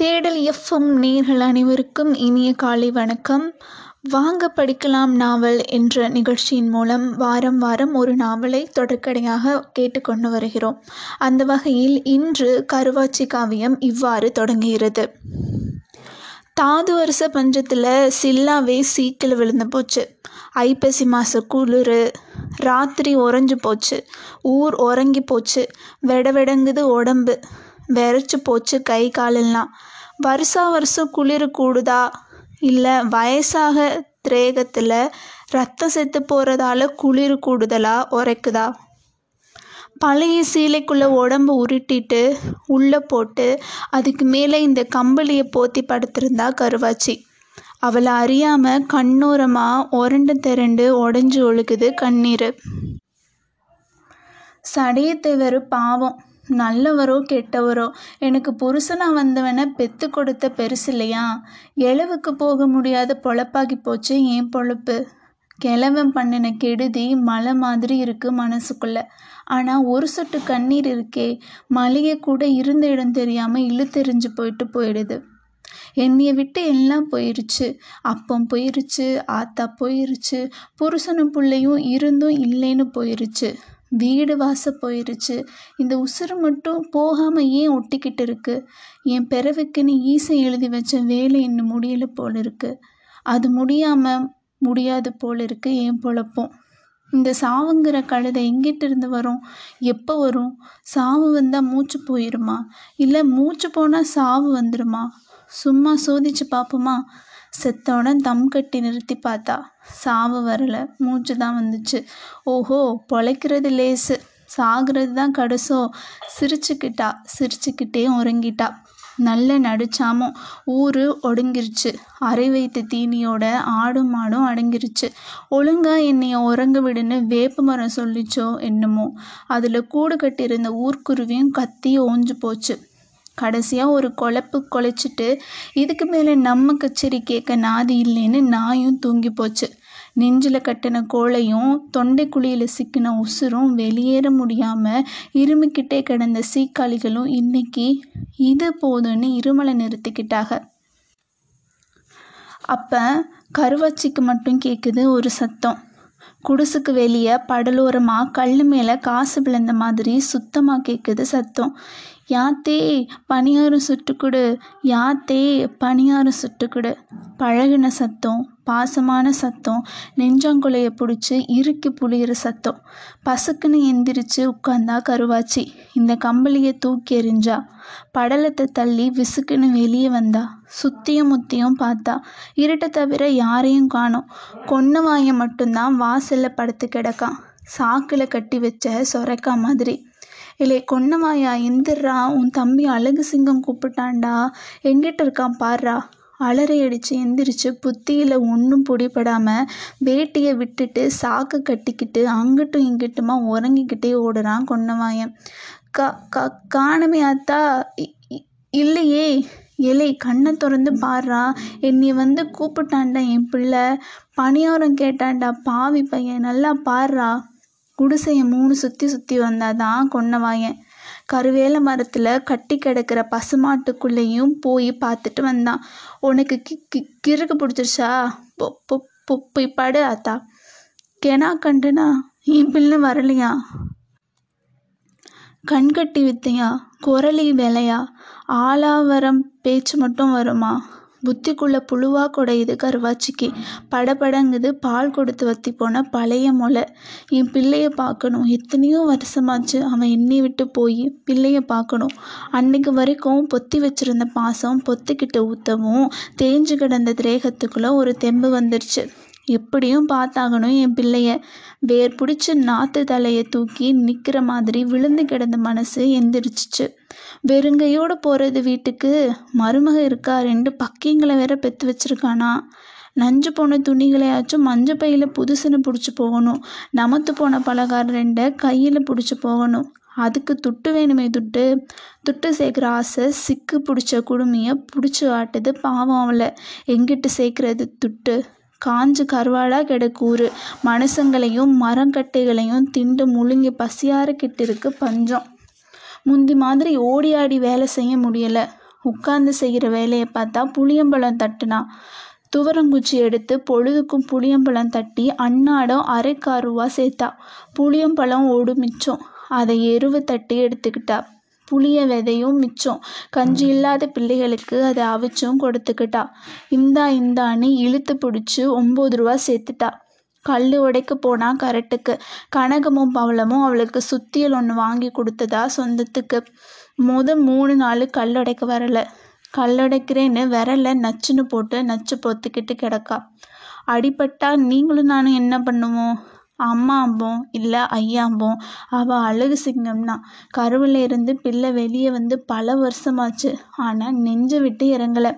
தேடல் எஃப்எம் நேர்கள் அனைவருக்கும் இனிய காலை வணக்கம். வாங்க படிக்கலாம் நாவல் என்ற நிகழ்ச்சியின் மூலம் வாரம் வாரம் ஒரு நாவலை தொடர்கடையாக கேட்டுக்கொண்டு வருகிறோம். அந்த வகையில் இன்று கருவாச்சி காவியம் இவ்வாறு தொடங்குகிறது. தாது வருஷ பஞ்சத்தில் சில்லாவே சீக்கில் விழுந்து போச்சு. ஐப்பசி மாத குளிர் ராத்திரி உறைஞ்சு போச்சு. ஊர் உறங்கி போச்சு. வெட வெடங்குது உடம்பு. வெறச்சு போச்சு கை காலெல்லாம். வருஷா வருஷம் குளிர் கூடுதா? இல்லை வயசாக திரேகத்தில் ரத்தம் செத்து போகிறதால குளிர் கூடுதலா? உரைக்குதா? பழைய சீலைக்குள்ளே உடம்பு உருட்டிட்டு உள்ளே போட்டு அதுக்கு மேலே இந்த கம்பளியை போத்தி படுத்திருந்தா கருவாச்சி. அவளை அறியாமல் கண்ணோரமாக உரண்டு திரண்டு உடஞ்சி ஒழுகுது கண்ணீர். சடையத்தேவர் பாவம். நல்லவரோ கெட்டவரோ? எனக்கு புருஷனாக வந்தவனை பெத்து கொடுத்த பெருசு இல்லையா? எழவுக்கு போக முடியாத பொழப்பாகி போச்சு என் பொழப்பு? கிழவன் பண்ணின கெடுதி மலை மாதிரி இருக்குது மனசுக்குள்ளே. ஆனால் ஒரு சொட்டு கண்ணீர் இருக்கே மலையை கூட இருந்த இடம் தெரியாமல் இழுத்தெறிஞ்சு போயிட்டு போயிடுது. என்னைய விட்டு எல்லாம் போயிருச்சு. அப்பம் போயிருச்சு ஆத்தா போயிருச்சு புருஷனும் பிள்ளையும் இருந்தும் இல்லைன்னு போயிருச்சு. வீடு வாசல் போயிருச்சு. இந்த உசுறு மட்டும் போகாமல் ஏன் ஒட்டிக்கிட்டு இருக்கு? என் பிறவுக்குன்னு ஈசை எழுதி வச்ச வேலை இன்னும் முடியலை போல இருக்கு. அது முடியாமல் முடியாது போல இருக்கு என் பொழப்பும். இந்த சாவுங்கிற கழுதை எங்கிட்ட இருந்து வரும்? எப்போ வரும்? சாவு வந்தால் மூச்சு போயிருமா? இல்லை மூச்சு போனால் சாவு வந்துடுமா சும்மா சோதிச்சு பார்ப்போமா செத்தவுடன் தம் கட்டி நிறுத்தி பார்த்தா. சாவு வரல. மூச்சு தான் வந்துச்சு. ஓஹோ பொழைக்கிறது லேசு. சாகிறது தான் கடைசோ. சிரிச்சுக்கிட்டா. சிரிச்சுக்கிட்டே உறங்கிட்டா. நல்ல நடுச்சாமம் ஊர் ஒடுங்கிருச்சு. அரை வைத்த தீனியோட ஆடும் மாடும் அடங்கிருச்சு. ஒழுங்கா என்னைய உறங்க விடுன்னு வேப்ப மரம் சொல்லிச்சோ என்னமோ. அதில் கூடு கட்டியிருந்த ஊர்க்குருவியும் கத்தி ஓஞ்சு போச்சு. கடைசியாக ஒரு குழப்பு குழைச்சிட்டு இதுக்கு மேலே நம்ம கச்சேரி கேட்க நாதி இல்லைன்னு நாயும் தூங்கி போச்சு. நெஞ்சில் கட்டின கோளையும் தொண்டை குழியில் சிக்கின உசுரும் வெளியேற முடியாமல் இருமிக்கிட்டே கிடந்த சீக்காளிகளும் இன்னைக்கு இது போதுன்னு இருமலை நிறுத்திக்கிட்டாங்க. அப்போ கருவாச்சிக்கு மட்டும் கேட்குது ஒரு சத்தம். குடிசுக்கு வெளியே படலோரமாக கல் மேலே காசு விழுந்த மாதிரி சுத்தமாக கேட்குது சத்தம். யாத்தே பணியாரம் சுட்டுக்குடு. யாத்தே பணியாரம் சுட்டுக்குடு. பழகின சத்தம் பாசமான சத்தம் நெஞ்சாங்குலைய பிடிச்சி இறுக்கி புளியிற சத்தம். பசுக்குன்னு எந்திரிச்சு உட்காந்தா கருவாச்சி. இந்த கம்பளியை தூக்கி எறிஞ்சா. படலத்தை தள்ளி விசுக்குன்னு வெளியே வந்தா. சுத்தியும் முத்தியும் பார்த்தா. இருட்டை தவிர யாரையும் காணோம். கொன்ன வாயை மட்டும்தான் வாசலில் படுத்து கிடக்கான். சாக்கில் கட்டி வச்ச சொரைக்கா மாதிரி. இல்லை கொன்னவாயா எந்திர்றா உன் தம்பி அழகு சிங்கம் கூப்பிட்டான்டா. எங்கிட்ட இருக்கான் பாடுறா அலறி அடித்து எந்திரிச்சு புத்தியில் ஒன்றும் பிடிபடாமல் வேட்டியை விட்டுட்டு சாக்கு கட்டிக்கிட்டு அங்கிட்டும் இங்கிட்டுமா உறங்கிக்கிட்டே ஓடுறான் கொன்னவாயன். கா கா காணமே அத்தா. இல்லையே. எலை கண்ணை திறந்து பாடுறா என்னை வந்து கூப்பிட்டான்டா என் பிள்ளை. பணியாரம் கேட்டான்டா பாவி பையன். நல்லா பாடுறா குடிசையை மூணு சுற்றி சுற்றி வந்தால் வந்தாதான் கொன்னவாயன் கருவேல மரத்தில் கட்டி கிடக்கிற பசுமாட்டுக்குள்ளேயும் போய் பார்த்துட்டு வந்தான். உனக்கு கி கி கிறுக்கு பிடிச்சிருச்சா? பொ பொ பொ போய் படு ஆத்தா. கெனா கண்டுனா என் பிள்ளை வரலையா? கண்கட்டி வித்தையா? குரலி வேலையா? ஆலாவரம் பேச்சு மட்டும் வருமா? புத்திக்குள்ள புழுவா குடையுது கருவாச்சிக்கு. படபடங்குது பால் கொடுத்து வத்தி போன பழைய முளை என் பிள்ளைய பார்க்கணும் எத்தனையோ வருஷமாச்சு அவன் என்னை விட்டு போய் பிள்ளைய பார்க்கணும் அன்னைக்கு வரைக்கும் பொத்தி வச்சிருந்த பாசம் பொத்திக்கிட்ட ஊற்றவும் தேஞ்சு கிடந்த திரேகத்துக்குள்ளே ஒரு தெம்பு வந்துருச்சு. எப்படியும் பார்த்தாகணும் என் பிள்ளைய. வேர் பிடிச்சி நாற்று தலையை தூக்கி நிற்கிற மாதிரி விழுந்து கிடந்த மனசு எந்திரிச்சிச்சு. வெறுங்கையோடு போகிறது வீட்டுக்கு. மருமக இருக்கா ரெண்டு பக்கிங்களை வேற பெற்று வச்சிருக்கானா? நஞ்சு போன துணிகளையாச்சும் மஞ்சள் பையில் புதுசுன்னு பிடிச்சி போகணும். நமத்து போன பலகாரம் ரெண்டை கையில் பிடிச்சி போகணும். அதுக்கு துட்டு வேணுமே துட்டு. துட்டு சேர்க்குற ஆசை சிக்கு பிடிச்ச குடுமையை பிடிச்சி ஆட்டுது பாவம் அவளை. எங்கிட்டு சேர்க்குறது துட்டு? காஞ்சு கருவாடாக கிடக்கூறு மனுஷங்களையும் மரங்கட்டைகளையும் திண்டு முழுங்கி பசியார கிட்ட இருக்கு பஞ்சம். முந்தி மாதிரி ஓடி ஆடி வேலை செய்ய முடியலை. உட்கார்ந்து செய்கிற வேலையை பார்த்தா புளியம்பழம் தட்டினா. துவரங்குச்சி எடுத்து பொழுதுக்கும் புளியம்பழம் தட்டி அன்னாடம் அரைக்கால் ரூபா சேர்த்தா. புளியம்பழம் ஓடு மிச்சம். அதை எருவு தட்டி எடுத்துக்கிட்டா. புளிய விதையும் மிச்சம். கஞ்சி இல்லாத பிள்ளைகளுக்கு அதை அவிச்சும் கொடுத்துக்கிட்டா. இந்தா இந்தான்னு இழுத்து பிடிச்சி ஒம்பது ரூபா சேர்த்துட்டா. கல் உடைக்க போனா கரெக்டுக்கு கனகமும் பவளமும் அவளுக்கு சுத்தியல் ஒன்று வாங்கி கொடுத்ததா சொந்தத்துக்கு. முத மூணு நாள் கல் உடைக்க வரல. கல்லடைக்கிறேன்னு விரல நச்சுன்னு போட்டு நச்சு பொத்துக்கிட்டு கிடக்கா. அடிபட்டா நீங்களும் நானும் என்ன பண்ணுவோம்? அம்மாம்போம் இல்லை ஐயாம்போம் அவள் அழகு சிங்கம்னா. கருவில் இருந்து பிள்ளை வெளியே வந்து பல வருஷமாச்சு. ஆனால் நெஞ்சை விட்டு இறங்கலை.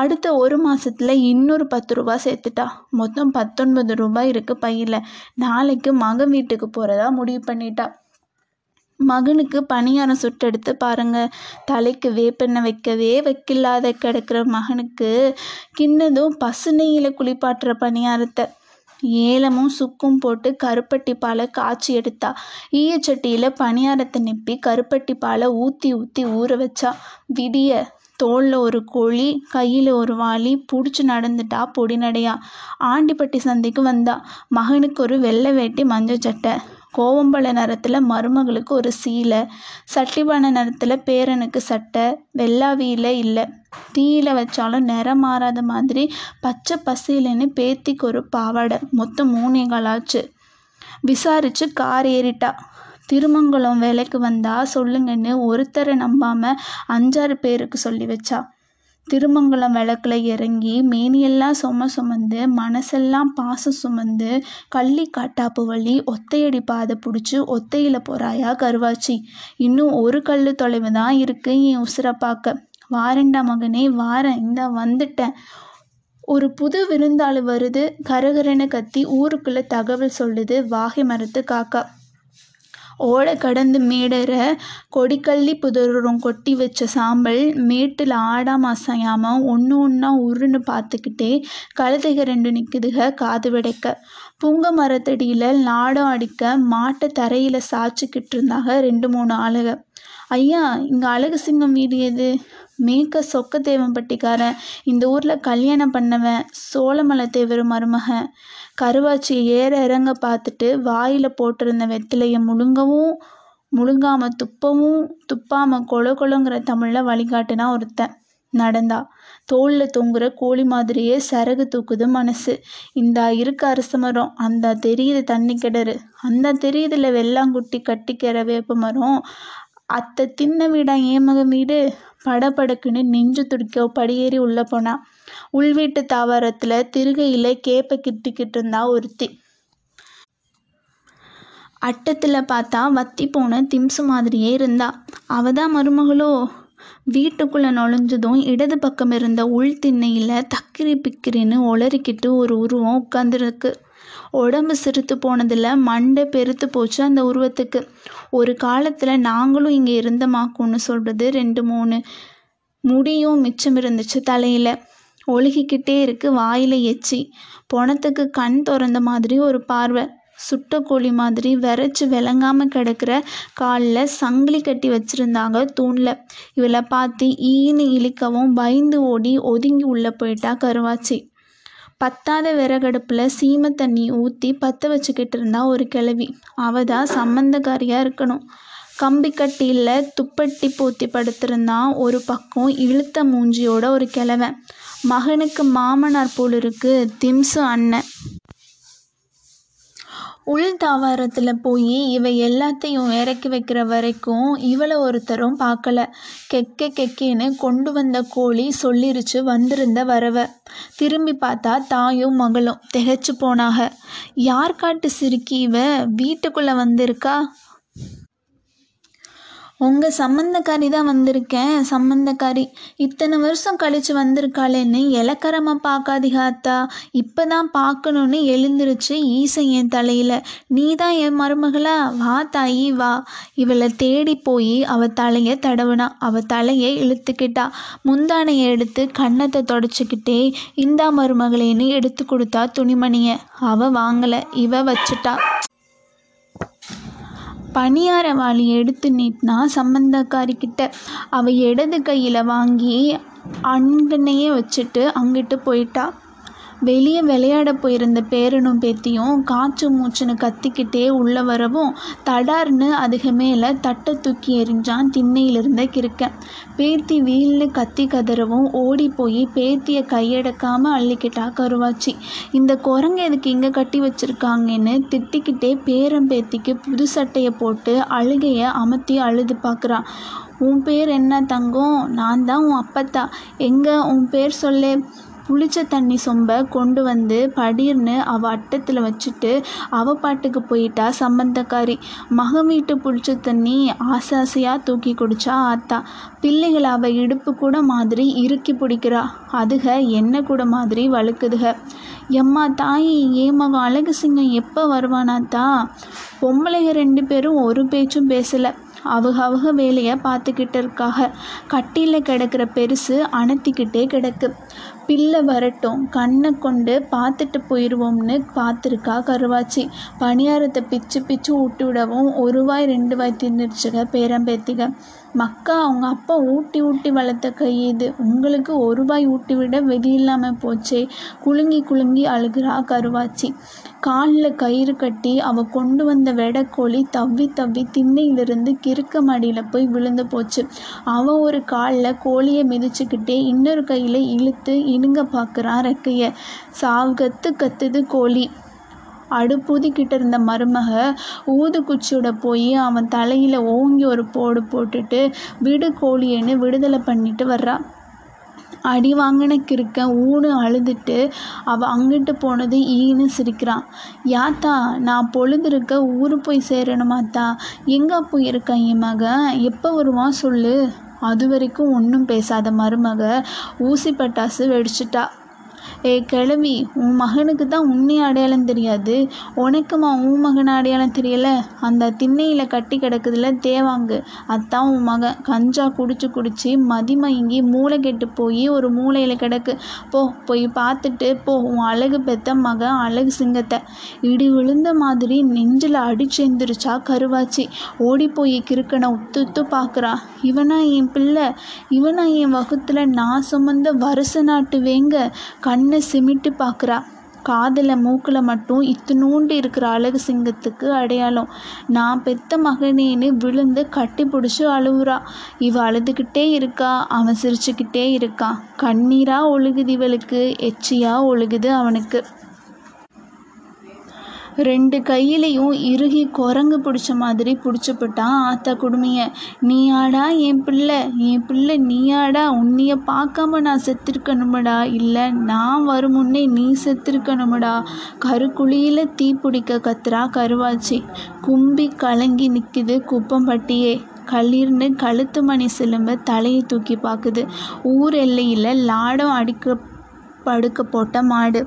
அடுத்த ஒரு மாதத்துல இன்னொரு பத்து ரூபா சேர்த்துட்டா. மொத்தம் பத்தொன்பது ரூபாய் இருக்கு பையில். நாளைக்கு மகன் வீட்டுக்கு போகிறதா முடிவு பண்ணிட்டா. மகனுக்கு பணியாரம் சுட்டெடுத்து பாருங்க. தலைக்கு வேப்பெண்ணெய் வைக்கவே வைக்கலாத கிடக்கிற மகனுக்கு கிண்ணதும் பசு நெய்யில் குளிப்பாட்டுற பணியாரத்தை. ஏலமும் சுக்கும் போட்டு கருப்பட்டி பாலை காய்ச்சி எடுத்தா. ஈயச்சட்டியில் பணியாரத்தை நிப்பி கருப்பட்டி பாலை ஊற்றி ஊற்றி ஊற வச்சா. விடிய தோளில் ஒரு கோழி கையில் ஒரு வாளி பிடிச்சி நடந்துட்டா பொடி நடையாக ஆண்டிப்பட்டி சந்தைக்கு வந்தா மகனுக்கு ஒரு வெள்ளை வேட்டி மஞ்சள் சட்டை. கோவம்பழ நிறத்தில் மருமகளுக்கு ஒரு சீலை. சட்டிபானை நிறத்தில் பேரனுக்கு சட்டை. வெள்ளாவியில் இல்லை. தீயில வச்சாலும் நிறம் மாறாத மாதிரி பச்சை பசேலுன்னு பேத்திக்கு ஒரு பாவாடை. மொத்தம் மூணே காலாச்சு. விசாரிச்சு கார் ஏறிட்டா. திருமங்கலம் வேலைக்கு வந்தா சொல்லுங்கன்னு ஒருத்தரை நம்பாம அஞ்சாறு பேருக்கு சொல்லி வச்சா. திருமங்கலம் விளக்குல இறங்கி மேனியெல்லாம் சும சுமந்து மனசெல்லாம் பாசம் சுமந்து கள்ளி காட்டாப்பு வழி ஒத்தையடி பாதை பிடிச்சி ஒத்தையில் போகிறாயா கருவாச்சி. இன்னும் ஒரு கல் தொலைவு தான் இருக்குது என் உசுரை பார்க்க வாரண்டா மகனே வாரேன். இந்த வந்துட்டேன். ஒரு புது விருந்தாளி வருது. கரகரன்னு கத்தி ஊருக்குள்ளே தகவல் சொல்லுது. வாகை மரத்து காக்கா. ஓடை கடந்து மேடற கொடிக்கள்ளி புதரும் கொட்டி வச்ச சாம்பல் மேட்டில் ஆடாம அசையாம ஒன்று ஒன்றா உருன்னு பார்த்துக்கிட்டே கழுதைக ரெண்டு நிற்குதுக காது விடைக்க. புங்க மரத்தடியில் நாடம் அடிக்க மாட்டை தரையில் சாய்ச்சிக்கிட்டு இருந்தாங்க ரெண்டு மூணு ஆளுக. ஐயா இங்கே அழகு சிங்கம் வீடு எது? மேக்க சொக்க தேவம்பட்டிக்காரன் இந்த ஊரில் கல்யாணம் பண்ணவன் சோழமலை தேவர் மருமகன். கருவாச்சி ஏற இறங்க பார்த்துட்டு வாயில் போட்டிருந்த வெத்திலையை முழுங்கவும் முழுங்காமல் துப்பவும் துப்பாம கொல கொலங்கிற தமிழில் வழிகாட்டுனா ஒருத்தன். நடந்தா. தோளில் தொங்குற கோழி மாதிரியே சரகு தூக்குது மனசு. இந்த இருக்க அரச மரம் அந்த தெரியுது தண்ணி கிணறு அந்த தெரியுதுல வெள்ளாங்குட்டி கட்டிக்கிற வேப்ப மரம். அத்தை தின்ன வீடா ஏமக மகன் வீடு? படபடக்குன்னு நெஞ்சு துடிக்க படியேறி உள்ளே போனான் உள்வீட்டு தாவரத்தில் திருகையில் கேப்பை கிட்டிக்கிட்டு இருந்தா ஒருத்தி. அட்டத்தில் பார்த்தா வத்தி போன திம்சு மாதிரியே இருந்தா. அவ தான் மருமகளோ? வீட்டுக்குள்ளே நுழைஞ்சதும் இடது பக்கம் இருந்த உள் திண்ணையில் தக்கிரி பிக்கிரின்னு ஒளறிக்கிட்டு ஒரு உருவம் உட்காந்துருக்கு உடம்பு சிறுத்து போனதில் மண்டை பெருத்து போச்சு அந்த உருவத்துக்கு. ஒரு காலத்தில் நாங்களும் இங்கே இருந்தமாக்கும்னு சொல்கிறது ரெண்டு மூணு முடியும் மிச்சம் இருந்துச்சு தலையில். ஒழுகிக்கிட்டே இருக்கு வாயில் எச்சி. பொணத்துக்கு கண் திறந்த மாதிரி ஒரு பார்வை. சுட்ட கோழி மாதிரி விரைச்சி விளங்காமல் கிடக்கிற காலில் சங்கிலி கட்டி வச்சுருந்தாங்க தூணில். இவளை பார்த்து ஈனு இழிக்கவும் பயந்து ஓடி ஒதுங்கி உள்ளே போயிட்டா கருவாச்சி. பத்தாத விறகடுப்பில் சீமை தண்ணி ஊற்றி பற்ற வச்சுக்கிட்டு இருந்தா ஒரு கிழவி. அவ தான் சம்மந்தக்காரியாக இருக்கணும். கம்பி கட்டியில் துப்பட்டி போத்தி படுத்திருந்தான் ஒரு பக்கம் இழுத்த மூஞ்சியோட ஒரு கிழவன். மகனுக்கு மாமனார் போல் இருக்கு திம்சு அண்ணன். உள் தாவாரத்தில் போய் இவ எல்லாத்தையும் இறக்கி வைக்கிற வரைக்கும் இவளை ஒருத்தரும் பார்க்கல. கெக்க கெக்கேன்னு கொண்டு வந்த கோழி சொல்லிருச்சு வந்திருந்த வரவ. திரும்பி பார்த்தா தாயும் மகளும் திகைச்சு போனாக. யார் காட்டு சிரிக்கி இவ? வீட்டுக்குள்ளே வந்திருக்கா? உங்கள் சம்மந்தக்காரி தான் வந்திருக்கேன். சம்மந்தக்காரி இத்தனை வருஷம் கழிச்சு வந்திருக்காளேன்னு இலக்கரமாக பார்க்காதீங்க அத்தா இப்போ தான் பார்க்கணுன்னு எழுந்திருச்சு ஈசன் என் தலையில். நீ தான் என் மருமகளா? வா தாயி வா. இவளை தேடி போய் அவள் தலையை தடவுனா அவள் தலையை இழுத்துக்கிட்டா. முந்தானையை எடுத்து கன்னத்தை தொடச்சிக்கிட்டே இந்தா மருமகளேன்னு எடுத்து கொடுத்தா துணிமணியை. அவள் வாங்கலை இவ வச்சுட்டா. பணியார வாளி எடுத்து நீட்டினா சம்பந்தக்காரிக்கிட்ட. அவள் இடது கையில் வாங்கி அங்கனையே வச்சுட்டு அங்கிட்டு போயிட்டா. வெளியே விளையாட போயிருந்த பேரனும் பேத்தியும் காச்சு மூச்சுன்னு கத்திக்கிட்டே உள்ளே வரவும் தடார்னு அதுக மேலே தட்டை தூக்கி எறிஞ்சான் திண்ணையிலிருந்த கிறுக்கன். பேத்தி வீல்னு கத்தி கதறவும் ஓடி போய் பேத்தியை கையெடுக்காமல் அள்ளிக்கிட்டா கருவாச்சி. இந்த குரங்கு எதுக்கு இங்கே கட்டி வச்சிருக்காங்கன்னு திட்டிக்கிட்டே பேரன் பேத்திக்கு புது சட்டையை போட்டு அழுகையை அமர்த்தி அழுது பார்க்குறான் உன் பேர் என்ன தங்கம்? நான் தான் உன் அப்பத்தா. எங்கே? உன் பேர் சொல்லு. புளிச்ச தண்ணி சொம்ப கொண்டு வந்து படீர்னு அவள் அட்டத்தில் வச்சுட்டு அவள் பாட்டுக்கு போயிட்டா சம்பந்தக்காரி. மகன் வீட்டு புளிச்ச தண்ணி ஆசை ஆசையாக தூக்கி குடிச்சா ஆத்தா. பிள்ளைகளை அவள் இடுப்பு கூட மாதிரி இறுக்கி பிடிக்கிறா. அதுக என்ன கூட மாதிரி வழுக்குதுக. எம்மா தாயி ஏன் அழகு சிங்கம் எப்போ வருவானாத்தா பொம்பளைங்க ரெண்டு பேரும் ஒரு பேச்சும் பேசலை. அவங்க அவங்க வேலையை பார்த்துக்கிட்டு இருக்காக. கட்டியில் கிடக்கிற பெருசு அணத்திக்கிட்டே கிடக்கு. பிள்ளை வரட்டும் கண்ணை கொண்டு பார்த்துட்டு போயிடுவோம்னு பார்த்துருக்கா கருவாச்சி. பணியாரத்தை பிச்சு பிச்சு விட்டு விடவும் ஒரு வாய் ரெண்டு வாய் தின்னுருச்சுக பேரம்பேத்திக. மக்கா அவங்க அப்பா ஊட்டி ஊட்டி வளர்த்த கை இது. உங்களுக்கு ஒரு ரூபாய் ஊட்டி விட வெதி இல்லாமல் போச்சே. குலுங்கி குலுங்கி அழுகிறா கருவாச்சி. காலில் கயிறு கட்டி அவ கொண்டு வந்த வெடக்கோழி தவ்வி தவ்வி திண்ணையிலிருந்து கிறுக்க மடியில் போய் விழுந்து போச்சு. அவன் ஒரு காலில் கோழியை மிதிச்சுக்கிட்டே இன்னொரு கையில் இழுத்து இனுங்க பார்க்குறான் ரெக்கையை. சாவு கத்து கத்துது கோழி. அடுப்பூதிக்கிட்டு இருந்த மருமக ஊதுகுச்சியோட போய் அவன் தலையில் ஓங்கி ஒரு போடு போட்டுட்டு விடு கோழியேன்னு விடுதலை பண்ணிட்டு வர்றா. அடி வாங்கின கிறுக்கன் ஊனு அழுதுட்டு அவள் அங்கிட்டு போனது ஈன்னு சிரிக்கிறான் யாத்தா நான் பொழுதுருக்க ஊர் போய் சேரணுமாத்தா எங்கே போயிருக்கேன் என் மகன் எப்போ வருவான் சொல்லு? அது வரைக்கும் ஒன்றும் பேசாத மருமக ஊசி பட்டாசு வெடிச்சிட்டா. ஏ கிழவி உன் மகனுக்கு தான் உன்னை அடையாளம் தெரியாது. உனக்குமா உன் மகன் அடையாளம் தெரியல? அந்த திண்ணையில் கட்டி கிடக்குதுல தேவாங்கு. அதான் உன் மகன் கஞ்சா குடிச்சு குடிச்சு மதிமயங்கி மூளை கெட்டு போய் ஒரு மூளையில் கிடக்கு. போ போய் பார்த்துட்டு போ. உன் அழகு பெத்த மகன் அழகு சிங்கத்தை. இடி விழுந்த மாதிரி நெஞ்சில் அடிச்சு கருவாச்சி. ஓடி போய் கிறுக்கனை உத்து உத்து பார்க்குறா. இவனா என் பிள்ளை. இவனா என் வகுத்தில் நான் சுமந்த வருச நாட்டு வேங்க. கண்ணு சிமிட்டி பார்க்குறா. காதில் மூக்கில் மட்டும் இத்தினூண்டு இருக்கிற அழகு சிங்கத்துக்கு அடையாளம். நான் பெத்த மகனேன்னு விழுந்து கட்டி பிடிச்சி அழுவுறா. இவ அழுதுகிட்டே இருக்கா அவன் சிரிச்சுக்கிட்டே இருக்கான் கண்ணீராக ஒழுகுது இவளுக்கு எச்சியாக ஒழுகுது அவனுக்கு. ரெண்டு கையிலையும் இறுகி குரங்கு பிடிச்ச மாதிரி பிடிச்சிப்பிட்டான் ஆத்தா குடுமைய நீயாடா என் பிள்ளை என் பிள்ளை நீயாடா உன்னைய பார்க்காம நான் செத்துருக்கணுமடா இல்லை நான் வரும் முன்னே நீ செத்துருக்கணுமடா. கருக்குழியில் தீ பிடிக்க கத்துறா கருவாச்சி. கும்பி கலங்கி நிற்குது குப்பம்பட்டியே. களிர்னு கழுத்து மணி சிலும்ப தலையை தூக்கி பார்க்குது ஊர் எல்லையில் லாடம் அடிக்க படுக்க போட்ட மாடு.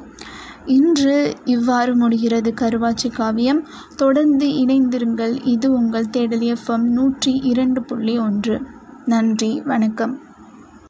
இன்று இவ்வாறு முடிகிறது கருவாச்சி காவியம். தொடர்ந்து இணைந்திருங்கள். இது உங்கள் தேடல் எஃப்எம் நூற்றி இரண்டு புள்ளி ஒன்று. நன்றி. வணக்கம்.